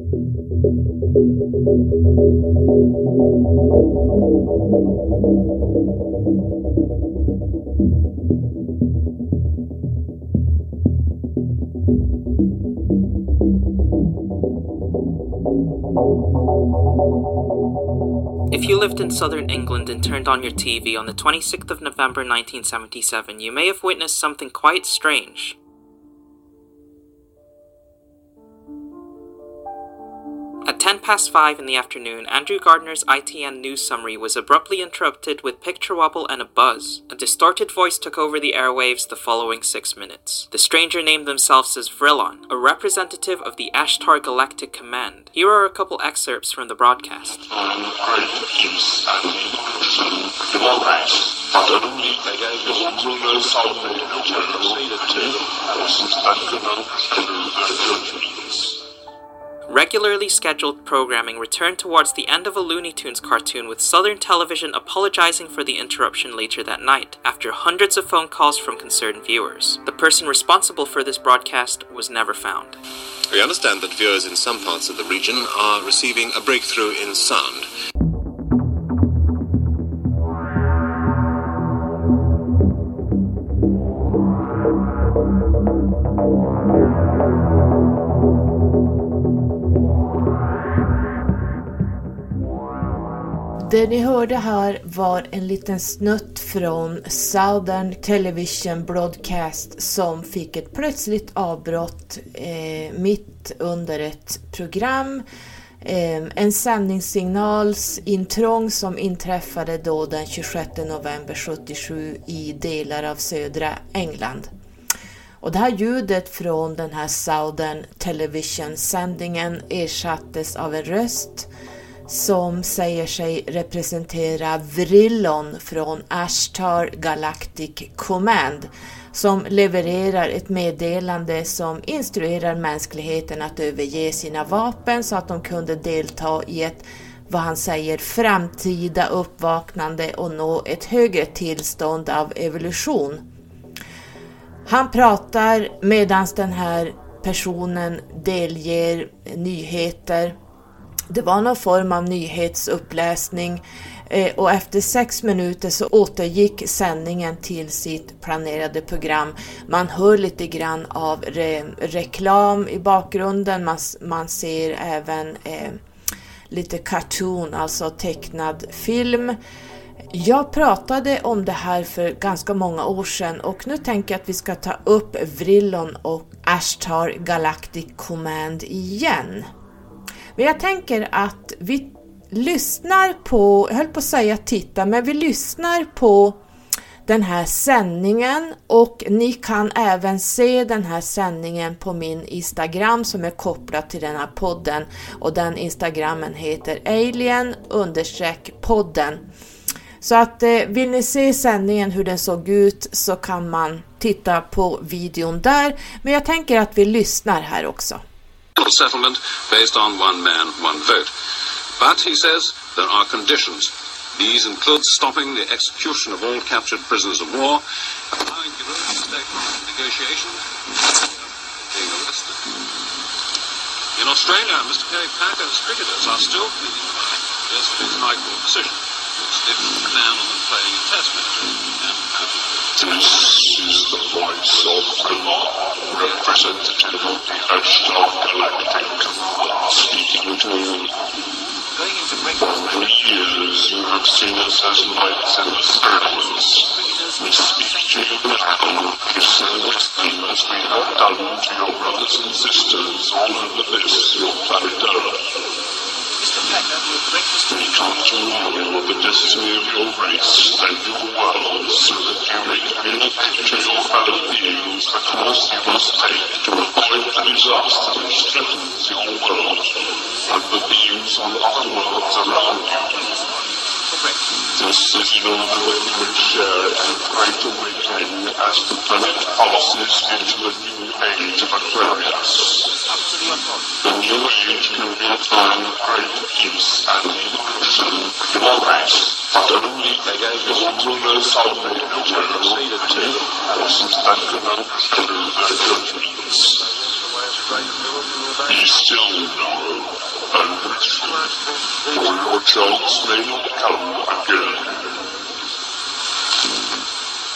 If you lived in southern England and turned on your TV on the 26th of November 1977, you may have witnessed something quite strange. At 10 past 5 in the afternoon, Andrew Gardner's ITN news summary was abruptly interrupted with picture wobble and a buzz. A distorted voice took over the airwaves the following six minutes. The stranger named themselves as Vrillon, a representative of the Ashtar Galactic Command. Here are a couple excerpts from the broadcast. Regularly scheduled programming returned towards the end of a Looney Tunes cartoon with Southern Television apologizing for the interruption later that night, after hundreds of phone calls from concerned viewers. The person responsible for this broadcast was never found. We understand that viewers in some parts of the region are receiving a breakthrough in sound. Det ni hörde här var en liten snutt från Southern Television Broadcast som fick ett plötsligt avbrott eh, mitt under ett program. Eh, en sändningssignalsintrång som inträffade då den 26 november 77 i delar av södra England. Och det här ljudet från den här Southern Television-sändningen ersattes av en röst som säger sig representera Vrillon från Ashtar Galactic Command som levererar ett meddelande som instruerar mänskligheten att överge sina vapen så att de kunde delta i ett, vad han säger, framtida uppvaknande och nå ett högre tillstånd av evolution. Han pratar medan den här personen delger nyheter det var någon form av nyhetsuppläsning eh, och efter sex minuter så återgick sändningen till sitt planerade program. Man hör lite grann av re reklam i bakgrunden, man, man ser även eh, lite cartoon, alltså tecknad film. Jag pratade om det här för ganska många år sedan och nu tänker jag att vi ska ta upp Vrillon och Ashtar Galactic Command igen. Men jag tänker att vi lyssnar på, jag höll på att säga titta, men vi lyssnar på den här sändningen och ni kan även se den här sändningen på min Instagram som är kopplad till den här podden och den Instagrammen heter alien podden. Så att eh, vill ni se sändningen hur den såg ut så kan man titta på videon där. Men jag tänker att vi lyssnar här också. Settlement based on one man, one vote. But, he says, there are conditions. These include stopping the execution of all captured prisoners of war, allowing European stakeholders negotiations, being arrested. In Australia, Mr. Kerry Packer's cricketers are still pleading right yesterday's High Court decision, which the ban on them playing in Test matches and this is the voice of Allah, representative of the Ashtar Galactic speaking to you. For many years you have seen us as lights in the. We speak to you now, kissing the same as we have done to your brothers and sisters all over this, your planet Earth. We come to know the destiny of your race and your world so that you may communicate to your fellow beings the course you must take to avoid the disaster which threatens your world and the beings on other worlds around you. This is your deliberate share in great awakening as the planet passes into a new age of Aquarius up to your thoughts. The new range included foreign credit use and inclusion human rights. Thoroughly the of the general and sustainable for your jobs may not come again.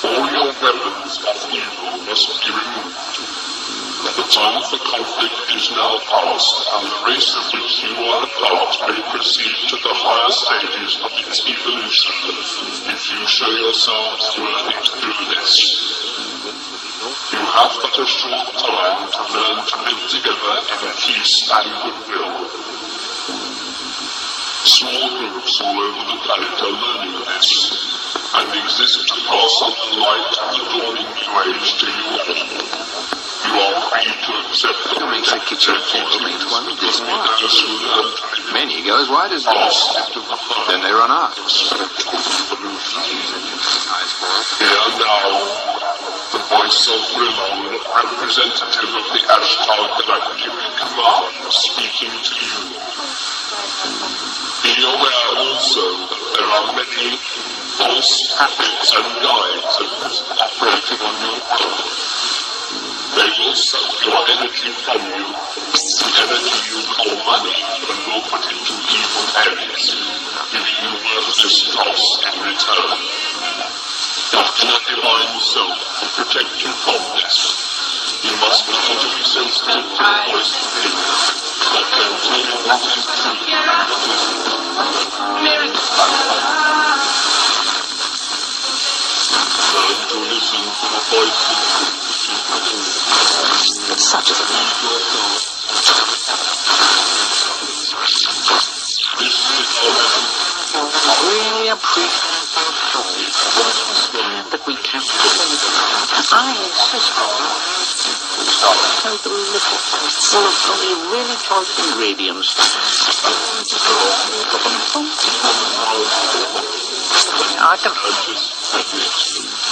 All your weapons of evil must be removed. The time of the conflict is now past, and the race of which you are a part may proceed to the higher stages of its evolution, if you show yourselves worthy to do this. You have but a short time to learn to live together in peace and goodwill. Small groups all over the planet are learning this, and exist to pass on the light of the dawning new age to you all. Many go as wide as this. Then they run out. Here now, the voice of Rimon, representative of the Ashtar Galactic Command, speaking to you. Be aware also that there are many false prophets and guides operating on your path. They will suck your energy from you, energy you call money, and will put into evil areas, giving you worthless dross in return. After the divine self to protect you from this, you must learn to sensitive to the voice you what is true and what is Learn to listen to the voice of truth but such is it. really appreciate your choice. understand that we can change I insist on the little full of only really choice ingredients. I can help you.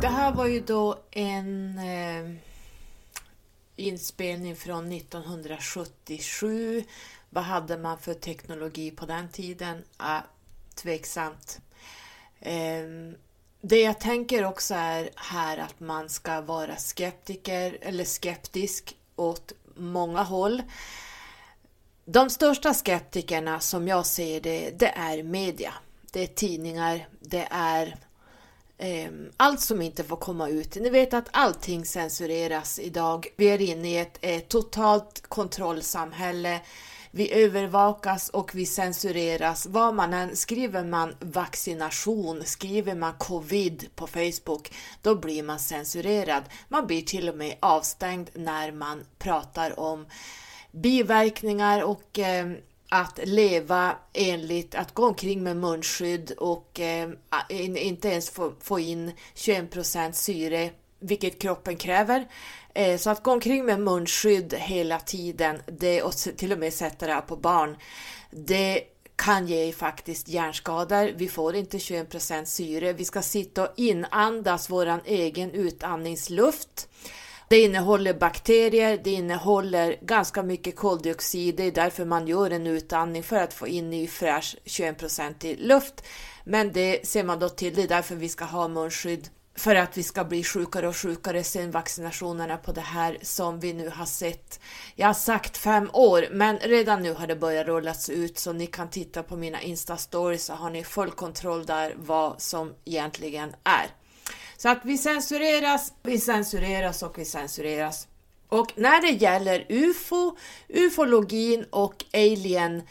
Det här var ju då en eh, inspelning från 1977. Vad hade man för teknologi på den tiden? Ah, tveksamt. Eh, det jag tänker också är här att man ska vara skeptiker eller skeptisk åt många håll. De största skeptikerna som jag ser det, det är media. Det är tidningar, det är Ehm, allt som inte får komma ut. Ni vet att allting censureras idag. Vi är inne i ett, eh, totalt kontrollsamhälle. Vi övervakas och vi censureras. Vad man än skriver man vaccination, skriver man covid på Facebook, då blir man censurerad. Man blir till och med avstängd när man pratar om biverkningar och eh, att leva enligt att gå omkring med munskydd och eh, in, inte ens få, få in 21% syre, vilket kroppen kräver. Eh, så att gå omkring med munskydd hela tiden det, och till och med sätta det här på barn, det kan ge faktiskt hjärnskador. Vi får inte 21% syre. Vi ska sitta och inandas vår egen utandningsluft. Det innehåller bakterier, det innehåller ganska mycket koldioxid. Det är därför man gör en utandning för att få in ny fräsch 21% i luft. Men det ser man då till, det är därför vi ska ha munskydd för att vi ska bli sjukare och sjukare sen vaccinationerna på det här som vi nu har sett. Jag har sagt fem år, men redan nu har det börjat rullas ut så ni kan titta på mina Insta-stories så har ni full kontroll där vad som egentligen är. Så att vi censureras, vi censureras och vi censureras. Och när det gäller UFO, ufologin och alien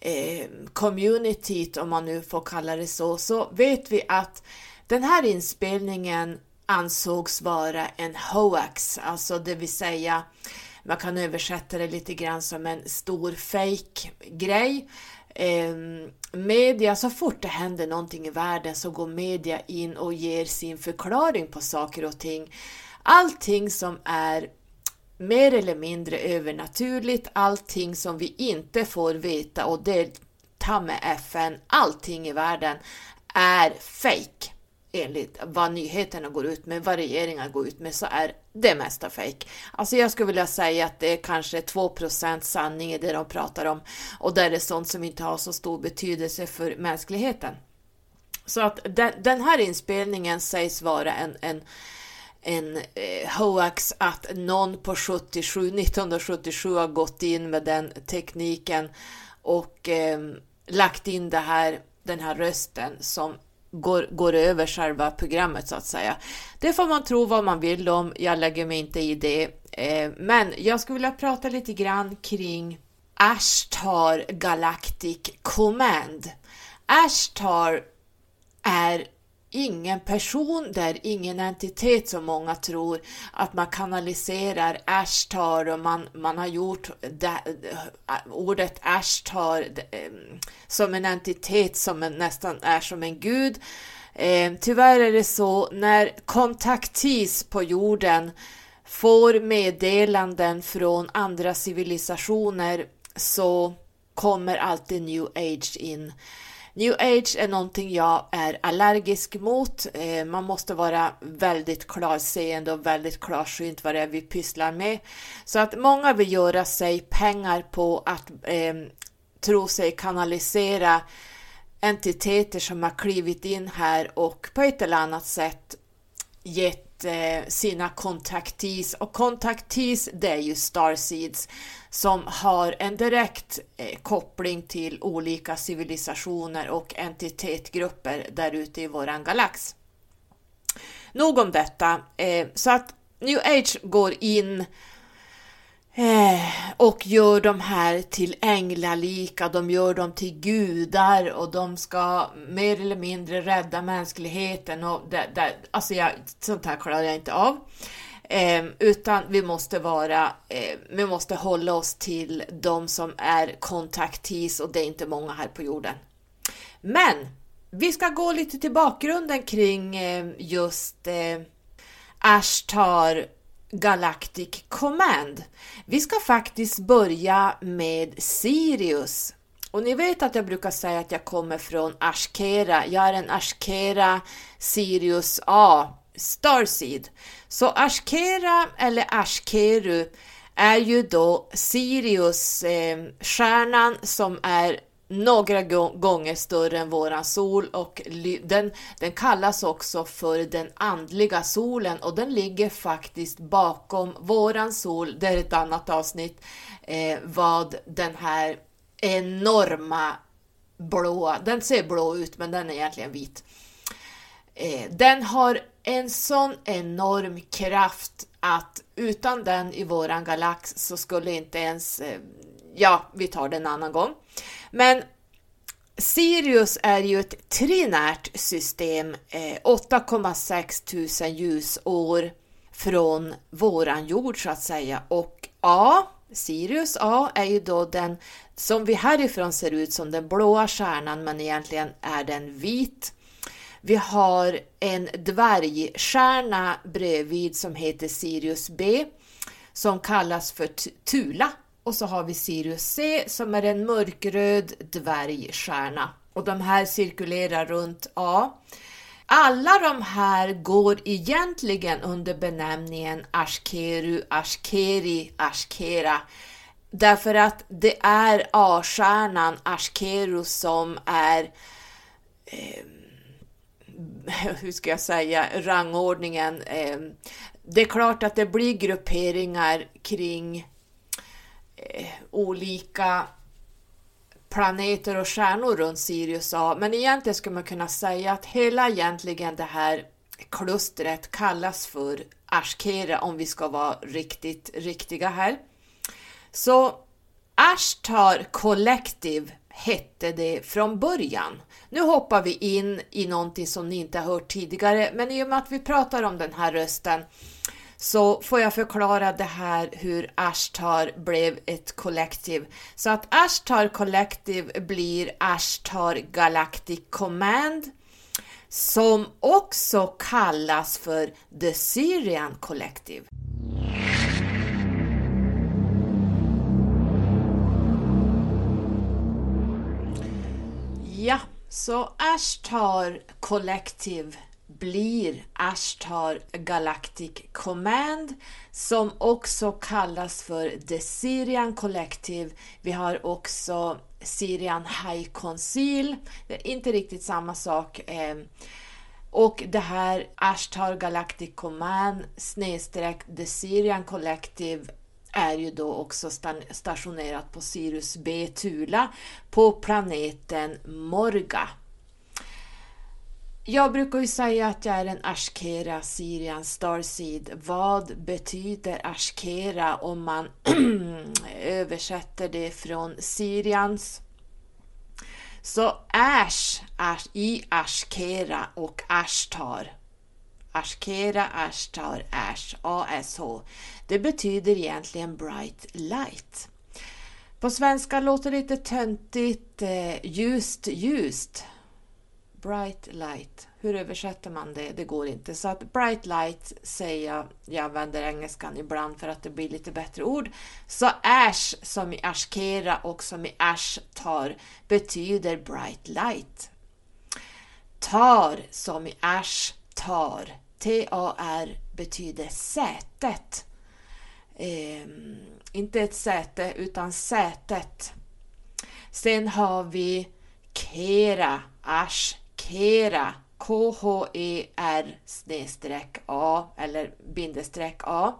eh, communityt, om man nu får kalla det så, så vet vi att den här inspelningen ansågs vara en hoax, alltså det vill säga man kan översätta det lite grann som en stor fake grej. Eh, media, så fort det händer någonting i världen så går media in och ger sin förklaring på saker och ting. Allting som är mer eller mindre övernaturligt, allting som vi inte får veta och det tar med FN, allting i världen är fake enligt vad nyheterna går ut med, vad regeringar går ut med, så är det mesta fejk. Alltså jag skulle vilja säga att det är kanske 2 sanning i det de pratar om och där är det sånt som inte har så stor betydelse för mänskligheten. Så att den, den här inspelningen sägs vara en, en en eh, hoax att någon på 77, 1977 har gått in med den tekniken och eh, lagt in det här, den här rösten som går, går över själva programmet så att säga. Det får man tro vad man vill om, jag lägger mig inte i det. Eh, men jag skulle vilja prata lite grann kring Ashtar Galactic Command. Ashtar är ingen person, där ingen entitet som många tror, att man kanaliserar Ashtar och man, man har gjort det, ordet Ashtar ehm, som en entitet som en, nästan är som en gud. Eh, tyvärr är det så när kontaktis på jorden får meddelanden från andra civilisationer så kommer alltid new age in. New age är någonting jag är allergisk mot. Eh, man måste vara väldigt klarseende och väldigt klarsynt vad det är vi pysslar med. Så att många vill göra sig pengar på att eh, tro sig kanalisera entiteter som har klivit in här och på ett eller annat sätt gett Eh, sina kontaktis och kontaktis det är ju starseeds som har en direkt eh, koppling till olika civilisationer och entitetgrupper där ute i våran galax. Nog om detta. Eh, så att New Age går in eh, Eh, och gör de här till änglalika, de gör dem till gudar och de ska mer eller mindre rädda mänskligheten. Och det, det, alltså jag, sånt här klarar jag inte av. Eh, utan vi måste vara, eh, vi måste hålla oss till de som är kontaktis och det är inte många här på jorden. Men vi ska gå lite till bakgrunden kring eh, just eh, Ashtar Galactic Command. Vi ska faktiskt börja med Sirius. Och ni vet att jag brukar säga att jag kommer från Ashkera. Jag är en Ashkera Sirius A Starseed. Så Ashkera eller Ashkeru är ju då Sirius eh, stjärnan som är några gånger större än våran sol och den, den kallas också för den andliga solen och den ligger faktiskt bakom våran sol, det är ett annat avsnitt, eh, vad den här enorma blåa, den ser blå ut men den är egentligen vit. Eh, den har en sån enorm kraft att utan den i våran galax så skulle inte ens, eh, ja, vi tar det en annan gång. Men Sirius är ju ett trinärt system, eh, 8,6 tusen ljusår från våran jord så att säga. Och A, Sirius A, är ju då den som vi härifrån ser ut som den blåa stjärnan men egentligen är den vit. Vi har en dvärgstjärna bredvid som heter Sirius B som kallas för Tula och så har vi Sirius C som är en mörkröd dvärgstjärna och de här cirkulerar runt A. Alla de här går egentligen under benämningen Ashkeru, Ashkeri, Ashkera därför att det är A-stjärnan Ashkeru som är eh, hur ska jag säga, rangordningen. Eh, det är klart att det blir grupperingar kring eh, olika planeter och stjärnor runt Sirius A, men egentligen skulle man kunna säga att hela egentligen det här klustret kallas för Ashkera om vi ska vara riktigt riktiga här. Så Ashtar Collective hette det från början. Nu hoppar vi in i någonting som ni inte har hört tidigare, men i och med att vi pratar om den här rösten så får jag förklara det här hur Ashtar blev ett kollektiv. Så att Ashtar Collective blir Ashtar Galactic Command som också kallas för The Syrian Collective. Ja, så Ashtar Collective blir Ashtar Galactic Command som också kallas för The Syrian Collective. Vi har också Syrian High Council. Det är inte riktigt samma sak. Eh, och det här Ashtar Galactic Command snedstreck The Syrian Collective är ju då också stationerat på Sirius B Tula på planeten Morga. Jag brukar ju säga att jag är en Ashkera Syrians Starseed. Vad betyder Ashkera om man översätter det från Syrians? Så Ash, ash i Ashkera och Ashtar. Ashkera, Ashtar, Ash, ASH. Det betyder egentligen Bright Light. På svenska låter det lite töntigt, eh, ljust, ljust bright light. Hur översätter man det? Det går inte. Så att bright light säger jag, jag använder engelskan ibland för att det blir lite bättre ord. Så ash som i askera och som i ash tar betyder bright light. Tar som i ash tar. T-A-R betyder sätet. Eh, inte ett säte utan sätet. Sen har vi Kera, ash, Kera, K-H-E-R snedstreck A eller bindestreck A.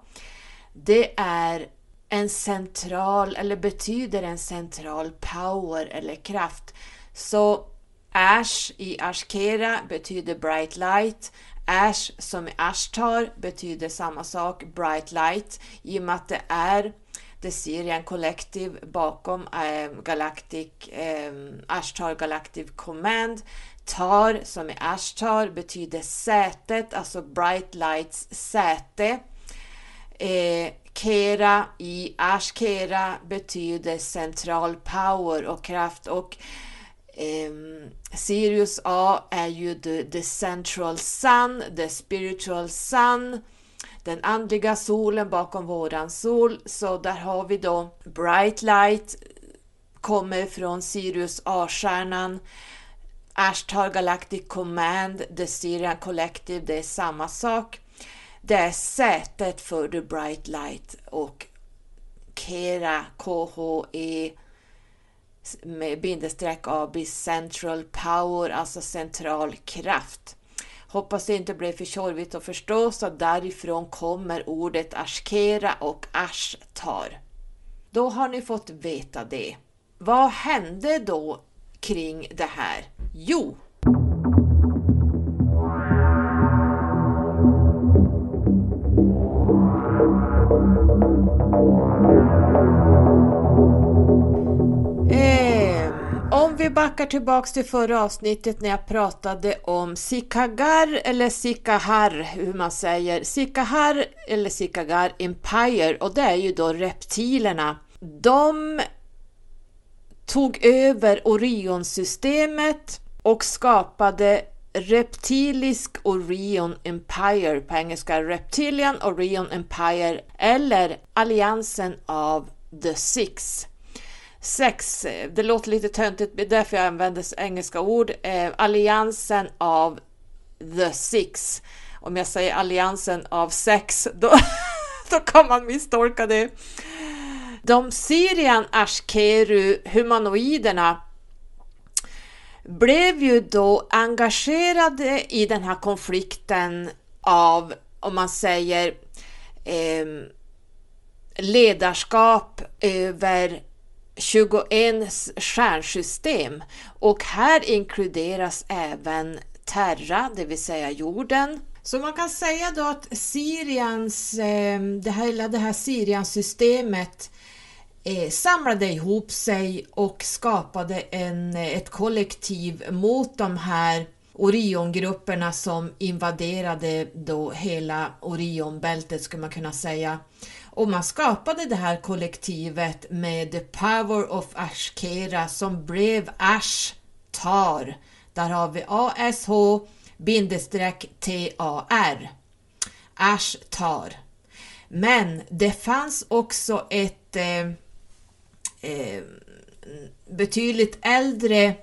Det är en central, eller betyder en central power eller kraft. Så Ash i Ashkera betyder bright light. Ash som i Ashtar betyder samma sak, bright light, i och med att det är The Syrian Collective bakom eh, Galactic, eh, Ashtar Galactic Command Tar som i Ashtar betyder sätet, alltså Bright Lights säte. Eh, Kera i Ashkera betyder central power och kraft och eh, Sirius A är ju the, the central sun, the spiritual sun den andliga solen bakom våran sol. Så där har vi då Bright Light, kommer från Sirius A-stjärnan. Ashtar Galactic Command, The Syrian Collective, det är samma sak. Det är sätet för The Bright Light och Kera, KHE med bindestreck AB, Central Power, alltså central kraft. Hoppas det inte blev för tjorvigt att förstå, så därifrån kommer ordet Ashkera och Ashtar. Då har ni fått veta det. Vad hände då kring det här? Jo, eh, Om vi backar tillbaks till förra avsnittet när jag pratade om Sikagar eller Sikahar, hur man säger, Sikahar eller Sikagar Empire och det är ju då reptilerna. De tog över Orionsystemet och skapade Reptilisk Orion Empire, på engelska Reptilian Orion Empire, eller alliansen av The Six. Sex, det låter lite töntigt, det är därför jag använder engelska ord. Eh, alliansen av The Six. Om jag säger alliansen av sex, då, då kan man misstolka det. De Syrian Ashkeru humanoiderna blev ju då engagerade i den här konflikten av, om man säger, eh, ledarskap över 21 stjärnsystem och här inkluderas även Terra, det vill säga jorden. Så man kan säga då att Sirians, eh, det här, det här Syriansystemet eh, samlade ihop sig och skapade en, eh, ett kollektiv mot de här Oriongrupperna som invaderade då hela Orionbältet skulle man kunna säga. Och man skapade det här kollektivet med The Power of Ashkera som blev Ash Tar. Där har vi ASH bindestreck TAR. Ash Tar. Men det fanns också ett eh, eh, betydligt äldre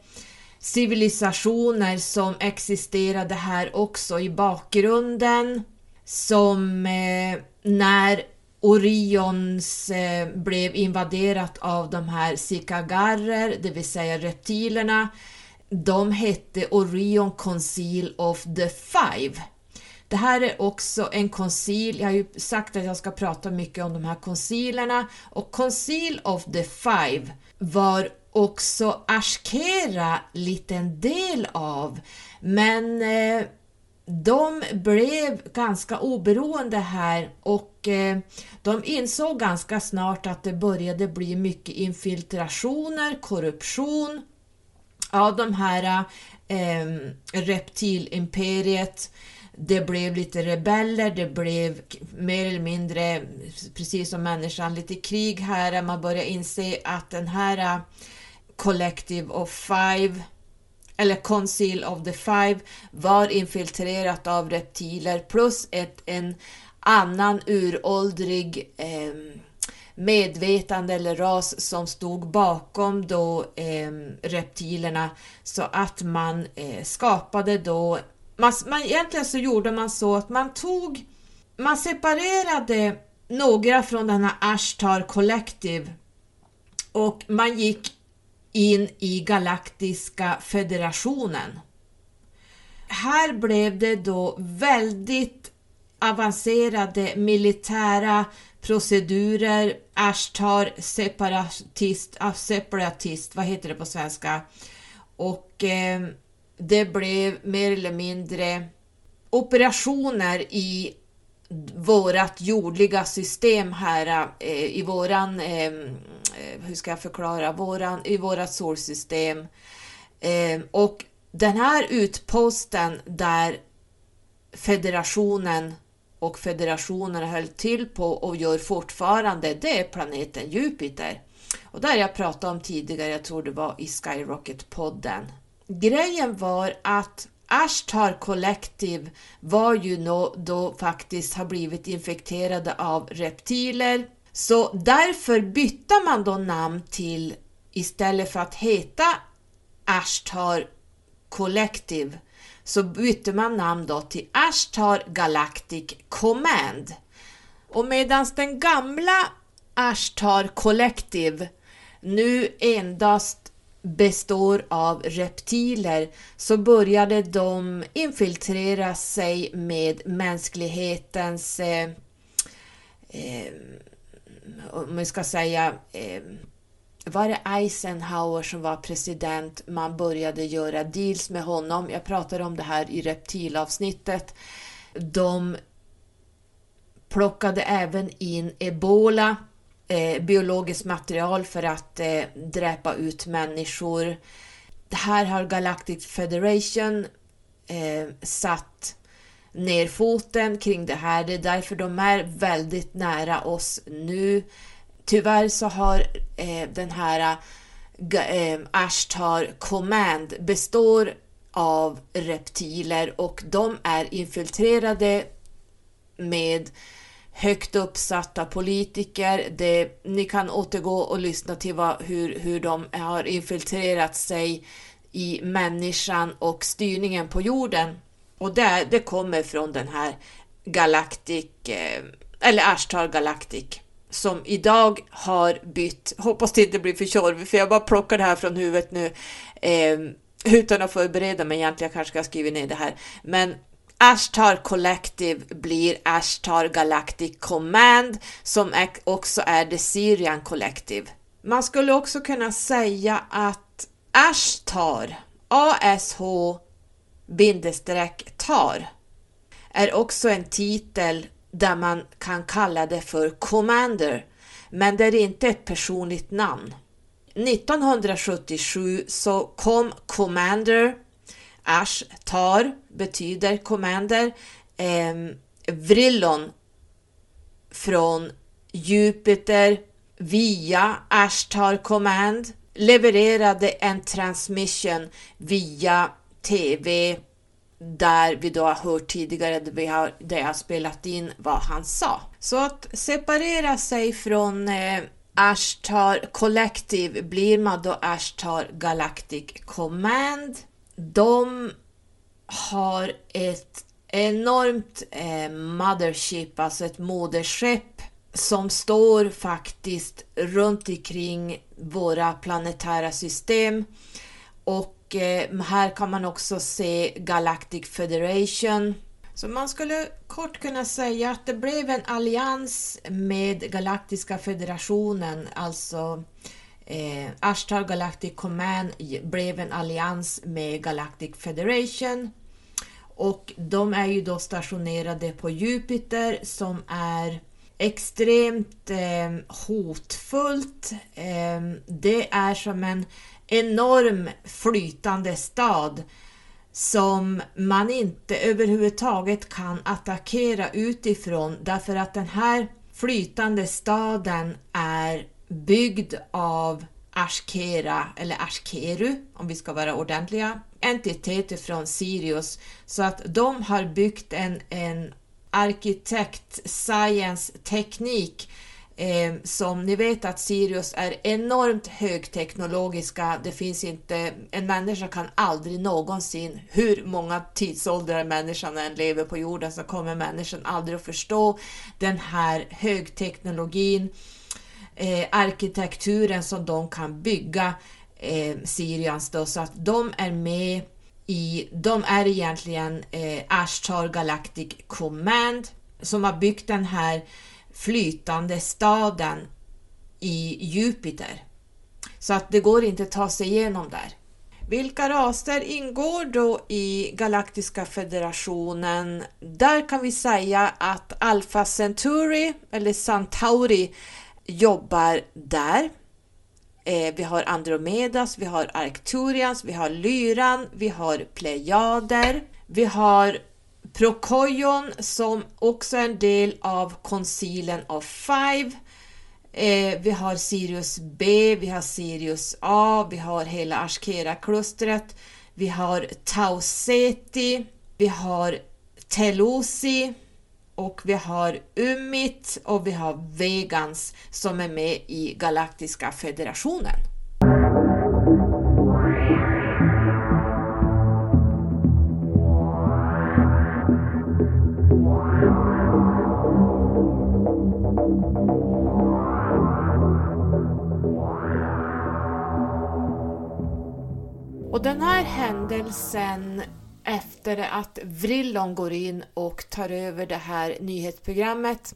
civilisationer som existerade här också i bakgrunden som eh, när Orions eh, blev invaderat av de här Sikagarrer, det vill säga reptilerna. De hette Orion Conceal of the Five. Det här är också en konsil. jag har ju sagt att jag ska prata mycket om de här konsilerna och Conceal of the Five var också Ashkera liten del av, men eh, de blev ganska oberoende här och eh, de insåg ganska snart att det började bli mycket infiltrationer, korruption av de här eh, reptilimperiet. Det blev lite rebeller, det blev mer eller mindre, precis som människan, lite krig här. Man börjar inse att den här äh, Collective of Five eller Conceal of the Five var infiltrerat av reptiler plus ett, en annan uråldrig eh, medvetande eller ras som stod bakom då eh, reptilerna så att man eh, skapade då, man, man, egentligen så gjorde man så att man tog, man separerade några från den här Ashtar Collective och man gick in i Galaktiska federationen. Här blev det då väldigt avancerade militära procedurer, Ashtar separatist, ah, separatist, vad heter det på svenska? Och eh, det blev mer eller mindre operationer i vårat jordliga system här eh, i våran, ehm, eh, hur ska jag förklara, våran, i vårat solsystem. Ehm, och den här utposten där federationen och federationen höll till på och gör fortfarande, det är planeten Jupiter. Och där jag pratade om tidigare, jag tror det var i Skyrocket-podden. Grejen var att Ashtar Collective var ju då, då faktiskt har blivit infekterade av reptiler. Så därför bytte man då namn till, istället för att heta Ashtar Collective, så bytte man namn då till Ashtar Galactic Command. Och medan den gamla Ashtar Collective nu endast består av reptiler så började de infiltrera sig med mänsklighetens, eh, eh, om man ska säga, eh, var det Eisenhower som var president? Man började göra deals med honom. Jag pratade om det här i reptilavsnittet. De plockade även in ebola eh, biologiskt material för att eh, dräpa ut människor. Det här har Galactic Federation eh, satt ner foten kring det här. Det är därför de är väldigt nära oss nu. Tyvärr så har eh, den här eh, eh Ashtar Command består av reptiler och de är infiltrerade med högt uppsatta politiker. Det, ni kan återgå och lyssna till vad, hur, hur de har infiltrerat sig i människan och styrningen på jorden. Och det, det kommer från den här Galactic, eh, eller Ashtar Galactic, som idag har bytt, hoppas det inte blir för tjorvigt för jag bara plockar det här från huvudet nu eh, utan att förbereda mig egentligen, jag kanske ska skriva ner det här. Men Ashtar Collective blir Ashtar Galactic Command som också är The Syrian Collective. Man skulle också kunna säga att Ashtar, ASH-TAR är också en titel där man kan kalla det för Commander, men det är inte ett personligt namn. 1977 så kom Commander, Ash tar betyder Commander, eh, Vrillon från Jupiter via Ashtar Command levererade en transmission via TV där vi då har hört tidigare, där, vi har, där jag har spelat in vad han sa. Så att separera sig från eh, Ashtar Collective blir man då Ashtar Galactic Command. De har ett enormt eh, mothership, alltså ett moderskepp som står faktiskt runt omkring våra planetära system och eh, här kan man också se Galactic Federation. Så man skulle kort kunna säga att det blev en allians med Galaktiska federationen, alltså eh, Ashtar Galactic Command blev en allians med Galactic Federation och de är ju då stationerade på Jupiter som är extremt eh, hotfullt. Eh, det är som en enorm flytande stad som man inte överhuvudtaget kan attackera utifrån därför att den här flytande staden är byggd av Ashkera, eller Ashkeru om vi ska vara ordentliga, entiteter från Sirius. Så att de har byggt en, en arkitekt science teknik Eh, som ni vet att Sirius är enormt högteknologiska. Det finns inte, en människa kan aldrig någonsin, hur många tidsåldrar människan än lever på jorden, så kommer människan aldrig att förstå den här högteknologin, eh, arkitekturen som de kan bygga eh, Sirians då, så att de är med i, de är egentligen eh, Ashtar Galactic Command som har byggt den här flytande staden i Jupiter. Så att det går inte att ta sig igenom där. Vilka raser ingår då i Galaktiska federationen? Där kan vi säga att Alpha Centauri, eller Centauri, jobbar där. Eh, vi har Andromedas, vi har Arcturians, vi har Lyran, vi har Plejader, vi har Prokoion som också är en del av koncilen of Five. Eh, vi har Sirius B, vi har Sirius A, vi har hela Ashkera-klustret. Vi har Tauseti, vi har Telosi och vi har Umit och vi har Vegans som är med i Galaktiska federationen. Och den här händelsen efter att Vrillon går in och tar över det här nyhetsprogrammet.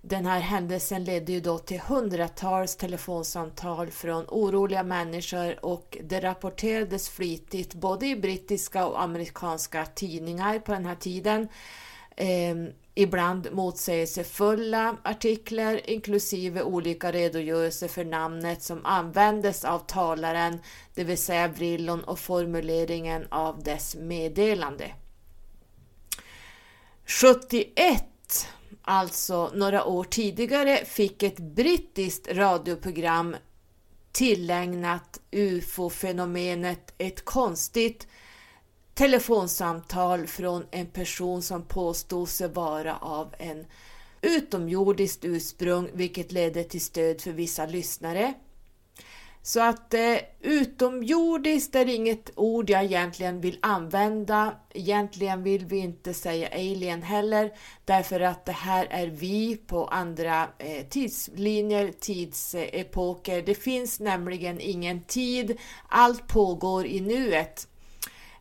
Den här händelsen ledde ju då till hundratals telefonsamtal från oroliga människor och det rapporterades flitigt både i brittiska och amerikanska tidningar på den här tiden. Ehm, Ibland motsägelsefulla artiklar inklusive olika redogörelser för namnet som användes av talaren, det vill säga vrillon och formuleringen av dess meddelande. 71, alltså några år tidigare, fick ett brittiskt radioprogram tillägnat ufo-fenomenet ett konstigt telefonsamtal från en person som påstod sig vara av en utomjordiskt ursprung, vilket ledde till stöd för vissa lyssnare. Så att eh, utomjordiskt är inget ord jag egentligen vill använda. Egentligen vill vi inte säga alien heller, därför att det här är vi på andra eh, tidslinjer, tidsepoker. Det finns nämligen ingen tid. Allt pågår i nuet.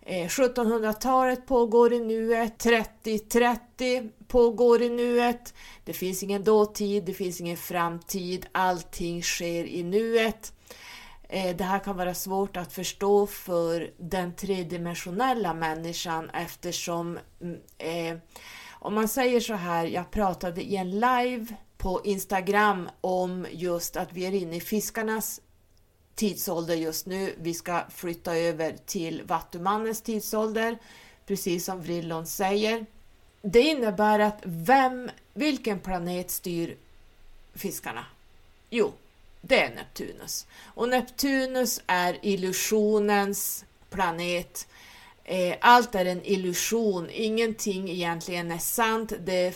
Eh, 1700-talet pågår i nuet, 3030 pågår i nuet. Det finns ingen dåtid, det finns ingen framtid, allting sker i nuet. Eh, det här kan vara svårt att förstå för den tredimensionella människan eftersom mm, eh, om man säger så här, jag pratade i en live på Instagram om just att vi är inne i fiskarnas tidsålder just nu. Vi ska flytta över till Vattumannens tidsålder, precis som Vrillon säger. Det innebär att vem, vilken planet styr fiskarna? Jo, det är Neptunus. Och Neptunus är illusionens planet. Eh, allt är en illusion, ingenting egentligen är sant. Det är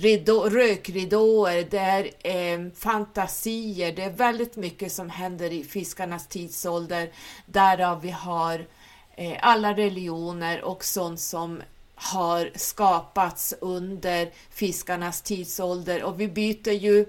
ridå, rökridåer, det är eh, fantasier, det är väldigt mycket som händer i fiskarnas tidsålder, därav vi har eh, alla religioner och sånt som har skapats under fiskarnas tidsålder. Och vi byter ju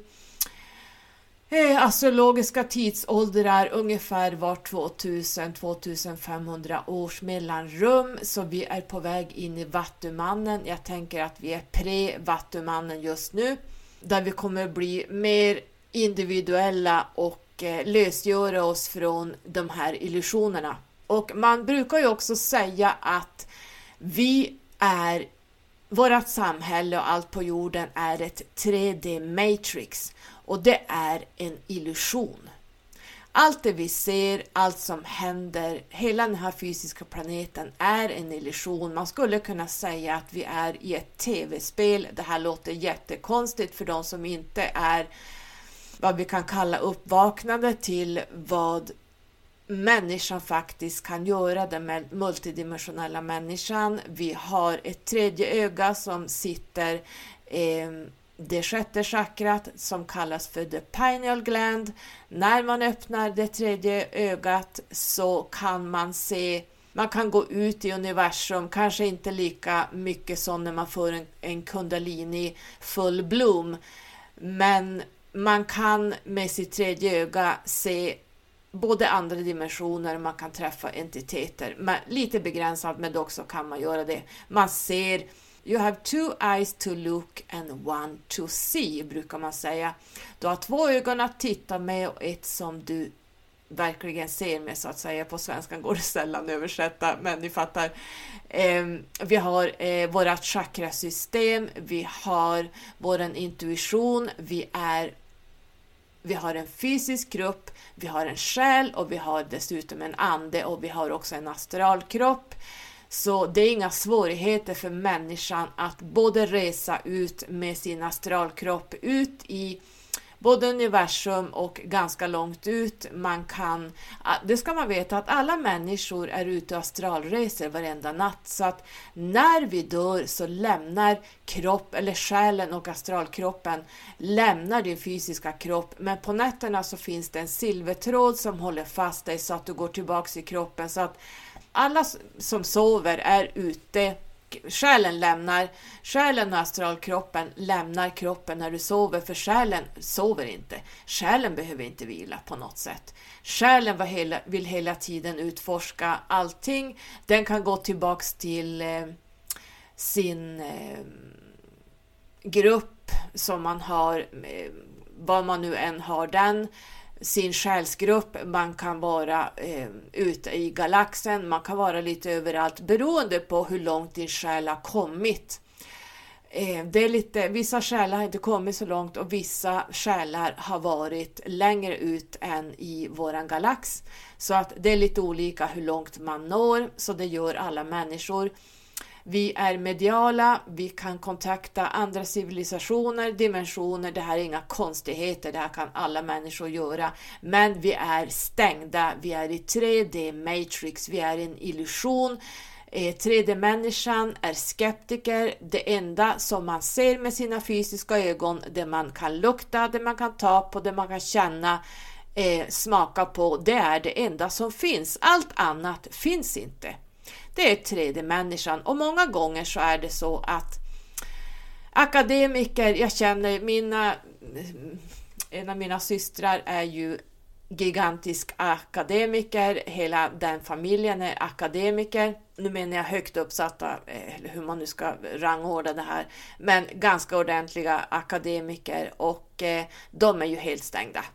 Eh, astrologiska tidsåldrar ungefär var 2000-2500 års mellanrum så vi är på väg in i Vattumannen. Jag tänker att vi är pre-Vattumannen just nu där vi kommer bli mer individuella och eh, lösgöra oss från de här illusionerna. Och man brukar ju också säga att vi är vårt samhälle och allt på jorden är ett 3D matrix och det är en illusion. Allt det vi ser, allt som händer, hela den här fysiska planeten är en illusion. Man skulle kunna säga att vi är i ett tv-spel. Det här låter jättekonstigt för de som inte är vad vi kan kalla uppvaknande till vad människan faktiskt kan göra, den multidimensionella människan. Vi har ett tredje öga som sitter eh, det sjätte chakrat som kallas för the pineal gland. När man öppnar det tredje ögat så kan man se man kan gå ut i universum, kanske inte lika mycket som när man får en, en kundalini full bloom, men man kan med sitt tredje öga se både andra dimensioner, man kan träffa entiteter, men lite begränsat, men också kan man göra det. Man ser You have two eyes to look and one to see, brukar man säga. Du har två ögon att titta med och ett som du verkligen ser med, så att säga. På svenskan går det sällan att översätta, men ni fattar. Eh, vi har eh, vårt chakrasystem, vi har vår intuition, vi är vi har en fysisk kropp, vi har en själ och vi har dessutom en ande och vi har också en astralkropp. Så det är inga svårigheter för människan att både resa ut med sin astralkropp ut i både universum och ganska långt ut. Man kan, ah, det ska man veta att alla människor är ute och astralreser varenda natt. Så att när vi dör så lämnar kropp eller själen och astralkroppen lämnar din fysiska kropp. Men på nätterna så finns det en silvertråd som håller fast dig så att du går tillbaks i kroppen. Så att alla som sover är ute Själen lämnar, själen och astralkroppen lämnar kroppen när du sover, för själen sover inte. Själen behöver inte vila på något sätt. Själen vill hela tiden utforska allting. Den kan gå tillbaks till eh, sin eh, grupp som man har, eh, vad man nu än har den sin själsgrupp, man kan vara eh, ute i galaxen, man kan vara lite överallt beroende på hur långt din själ har kommit. Eh, det är lite, vissa själar har inte kommit så långt och vissa själar har varit längre ut än i våran galax. Så att det är lite olika hur långt man når, så det gör alla människor. Vi är mediala, vi kan kontakta andra civilisationer, dimensioner, det här är inga konstigheter, det här kan alla människor göra. Men vi är stängda, vi är i 3D matrix, vi är i en illusion. Eh, 3D-människan är skeptiker. Det enda som man ser med sina fysiska ögon, det man kan lukta, det man kan ta på, det man kan känna, eh, smaka på, det är det enda som finns. Allt annat finns inte. Det är tredje människan och många gånger så är det så att akademiker, jag känner mina, en av mina systrar är ju gigantisk akademiker, hela den familjen är akademiker. Nu menar jag högt uppsatta, eller hur man nu ska rangordna det här, men ganska ordentliga akademiker och eh, de är ju helt stängda.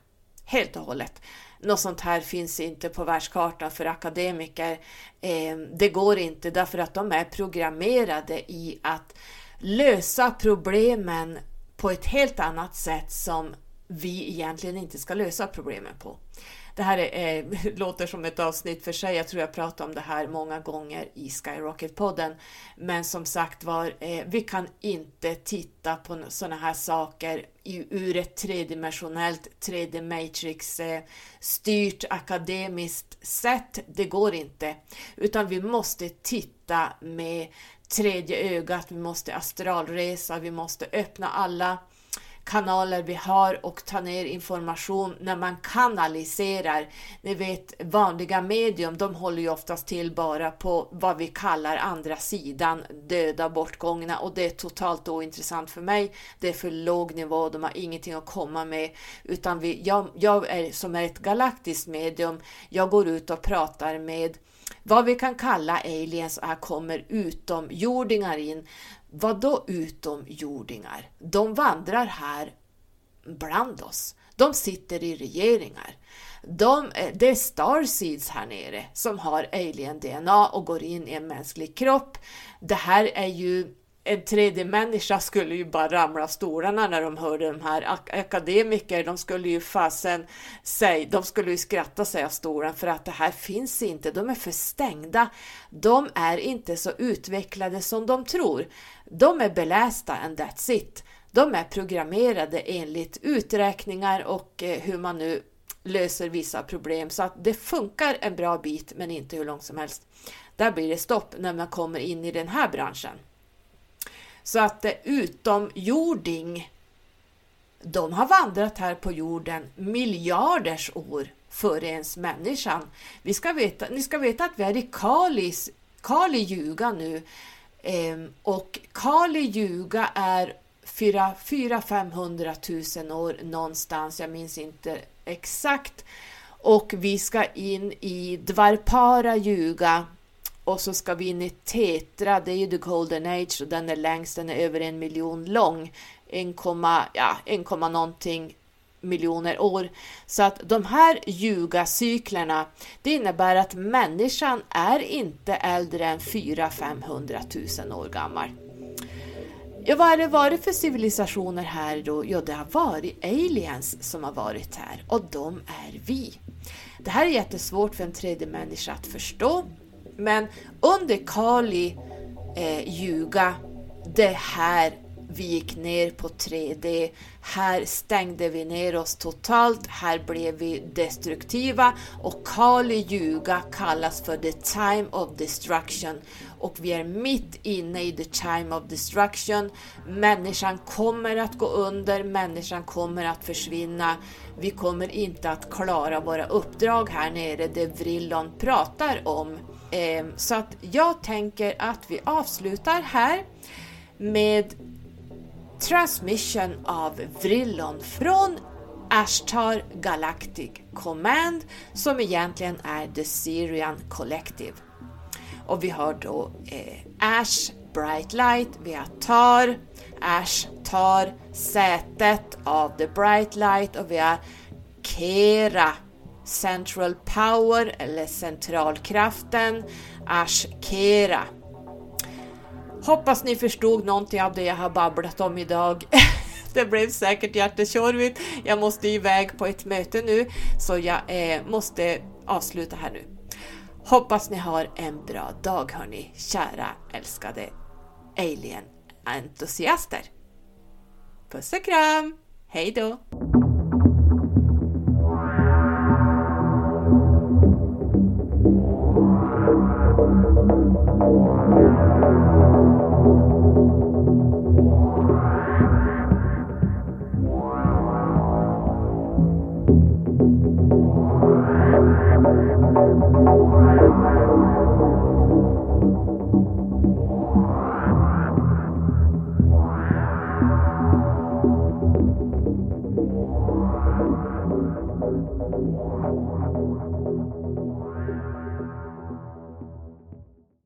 Helt och hållet. Något sånt här finns inte på världskartan för akademiker. Ehm, det går inte därför att de är programmerade i att lösa problemen på ett helt annat sätt som vi egentligen inte ska lösa problemen på. Det här är, eh, låter som ett avsnitt för sig. Jag tror jag pratat om det här många gånger i Skyrocket-podden. Men som sagt var, eh, vi kan inte titta på sådana här saker ur ett tredimensionellt 3D Matrix eh, styrt akademiskt sätt. Det går inte, utan vi måste titta med tredje ögat. Vi måste astralresa. Vi måste öppna alla kanaler vi har och ta ner information när man kanaliserar. Ni vet vanliga medium, de håller ju oftast till bara på vad vi kallar andra sidan, döda, bortgångna och det är totalt ointressant för mig. Det är för låg nivå, de har ingenting att komma med utan vi, jag, jag är som är ett galaktiskt medium. Jag går ut och pratar med vad vi kan kalla aliens och här kommer utomjordingar in vad då utomjordingar? De vandrar här bland oss. De sitter i regeringar. De, eh, det är starseeds här nere som har alien-DNA och går in i en mänsklig kropp. Det här är ju en tredje människa skulle ju bara ramla av stolarna när de hörde de här ak akademiker. De skulle ju fasen säg, de skulle ju skratta sig av stolen för att det här finns inte. De är för stängda. De är inte så utvecklade som de tror. De är belästa and that's it. De är programmerade enligt uträkningar och eh, hur man nu löser vissa problem så att det funkar en bra bit men inte hur långt som helst. Där blir det stopp när man kommer in i den här branschen. Så att eh, utomjording, de har vandrat här på jorden miljarders år före ens människan. Vi ska veta, ni ska veta att vi är i Kalis, Kali ljuga nu ehm, och Kali ljuga är 400-500 000 år någonstans, jag minns inte exakt. Och vi ska in i Dvarpara ljuga och så ska vi in i Tetra, det är ju the golden age och den är längst, den är över en miljon lång. 1, ja, 1, någonting miljoner år. Så att de här ljugacyklerna, det innebär att människan är inte äldre än 400-500 000 år gammal. Ja, vad har det varit för civilisationer här då? Ja, det har varit aliens som har varit här och de är vi. Det här är jättesvårt för en tredje människa att förstå men under Kali eh, ljuga, det här vi gick ner på 3D. Här stängde vi ner oss totalt. Här blev vi destruktiva och Kali ljuga kallas för the time of destruction och vi är mitt inne i the time of destruction. Människan kommer att gå under, människan kommer att försvinna. Vi kommer inte att klara våra uppdrag här nere, det Vrillon pratar om. Ehm, så att jag tänker att vi avslutar här med transmission av Vrillon från Ashtar Galactic Command som egentligen är The Syrian Collective. Och vi har då eh, Ash Bright Light, vi har Tar, Ash tar sätet av The Bright Light och vi har Kera Central Power eller centralkraften Ashkera. Hoppas ni förstod någonting av det jag har babblat om idag. det blev säkert jättetjorvigt. Jag måste iväg på ett möte nu så jag eh, måste avsluta här nu. Hoppas ni har en bra dag hörni, kära älskade alien-entusiaster. Puss och kram! Hej då!